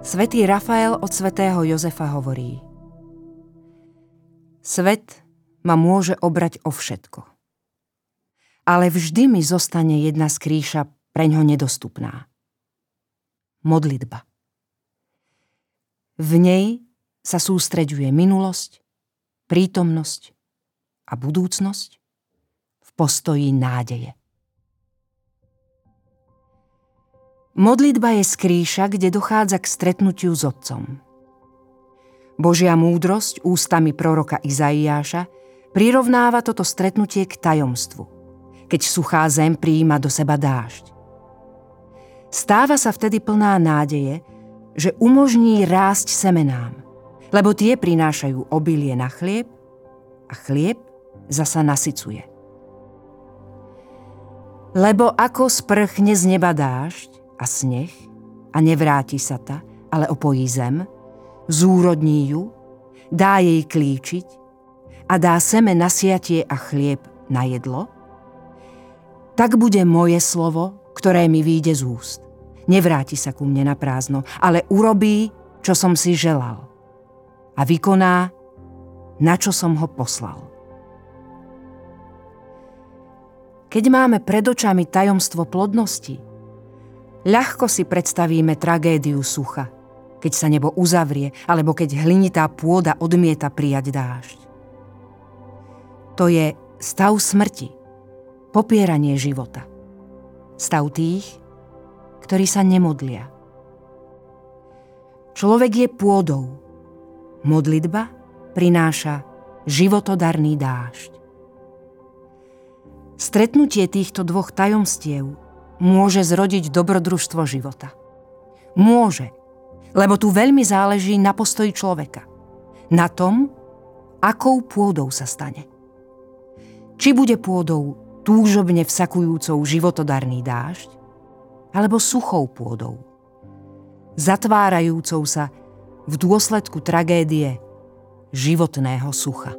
Svetý Rafael od svätého Jozefa hovorí Svet ma môže obrať o všetko. Ale vždy mi zostane jedna skrýša pre ňo nedostupná. Modlitba. V nej sa sústreďuje minulosť, prítomnosť a budúcnosť v postoji nádeje. Modlitba je skrýša, kde dochádza k stretnutiu s Otcom. Božia múdrosť ústami proroka Izaiáša prirovnáva toto stretnutie k tajomstvu, keď suchá zem prijíma do seba dážď. Stáva sa vtedy plná nádeje, že umožní rásť semenám, lebo tie prinášajú obilie na chlieb a chlieb zasa nasycuje. Lebo ako sprchne z neba dážď, a sneh a nevráti sa ta, ale opojí zem, zúrodní ju, dá jej klíčiť a dá seme na siatie a chlieb na jedlo, tak bude moje slovo, ktoré mi vyjde z úst. Nevráti sa ku mne na prázdno, ale urobí, čo som si želal a vykoná, na čo som ho poslal. Keď máme pred očami tajomstvo plodnosti, Ľahko si predstavíme tragédiu sucha, keď sa nebo uzavrie, alebo keď hlinitá pôda odmieta prijať dážď. To je stav smrti, popieranie života. Stav tých, ktorí sa nemodlia. Človek je pôdou. Modlitba prináša životodarný dážď. Stretnutie týchto dvoch tajomstiev môže zrodiť dobrodružstvo života. Môže, lebo tu veľmi záleží na postoji človeka. Na tom, akou pôdou sa stane. Či bude pôdou túžobne vsakujúcou životodarný dážď, alebo suchou pôdou, zatvárajúcou sa v dôsledku tragédie životného sucha.